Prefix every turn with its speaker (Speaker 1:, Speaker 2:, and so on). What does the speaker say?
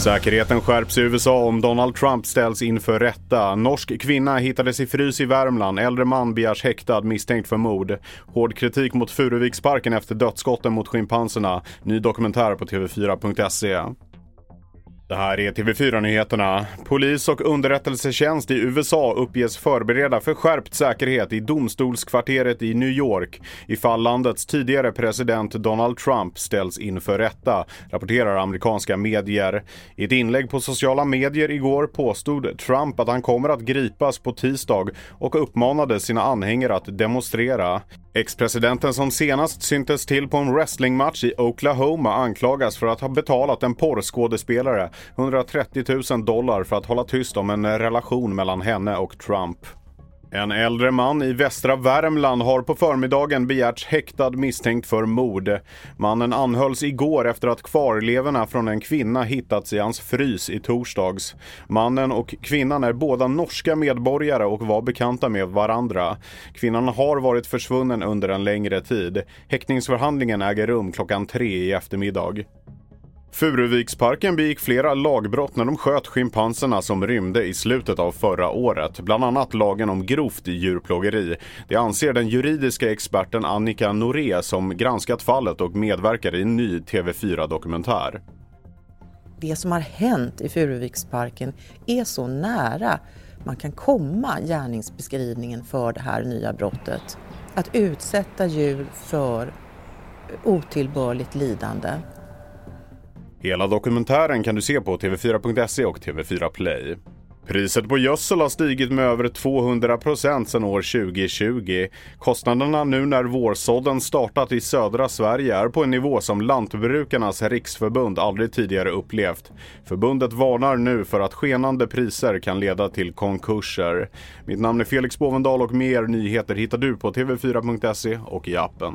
Speaker 1: Säkerheten skärps i USA om Donald Trump ställs inför rätta. Norsk kvinna hittades i frys i Värmland. Äldre man begärs häktad misstänkt för mord. Hård kritik mot Furuviksparken efter dödsskotten mot schimpanserna. Ny dokumentär på TV4.se. Det här är TV4-nyheterna. Polis och underrättelsetjänst i USA uppges förbereda för skärpt säkerhet i domstolskvarteret i New York ifall landets tidigare president Donald Trump ställs inför rätta, rapporterar amerikanska medier. I ett inlägg på sociala medier igår påstod Trump att han kommer att gripas på tisdag och uppmanade sina anhängare att demonstrera. Ex-presidenten som senast syntes till på en wrestlingmatch i Oklahoma anklagas för att ha betalat en porrskådespelare 130 000 dollar för att hålla tyst om en relation mellan henne och Trump. En äldre man i västra Värmland har på förmiddagen begärts häktad misstänkt för mord. Mannen anhölls igår efter att kvarlevorna från en kvinna hittats i hans frys i torsdags. Mannen och kvinnan är båda norska medborgare och var bekanta med varandra. Kvinnan har varit försvunnen under en längre tid. Häktningsförhandlingen äger rum klockan tre i eftermiddag. Furuviksparken begick flera lagbrott när de sköt schimpanserna som rymde i slutet av förra året. Bland annat lagen om grovt djurplågeri. Det anser den juridiska experten Annika Noré som granskat fallet och medverkar i en ny TV4-dokumentär.
Speaker 2: Det som har hänt i Furuviksparken är så nära man kan komma gärningsbeskrivningen för det här nya brottet. Att utsätta djur för otillbörligt lidande.
Speaker 1: Hela dokumentären kan du se på TV4.se och TV4 Play. Priset på gödsel har stigit med över 200 procent sedan år 2020. Kostnaderna nu när vårsådden startat i södra Sverige är på en nivå som Lantbrukarnas riksförbund aldrig tidigare upplevt. Förbundet varnar nu för att skenande priser kan leda till konkurser. Mitt namn är Felix Bovendal och mer nyheter hittar du på TV4.se och i appen.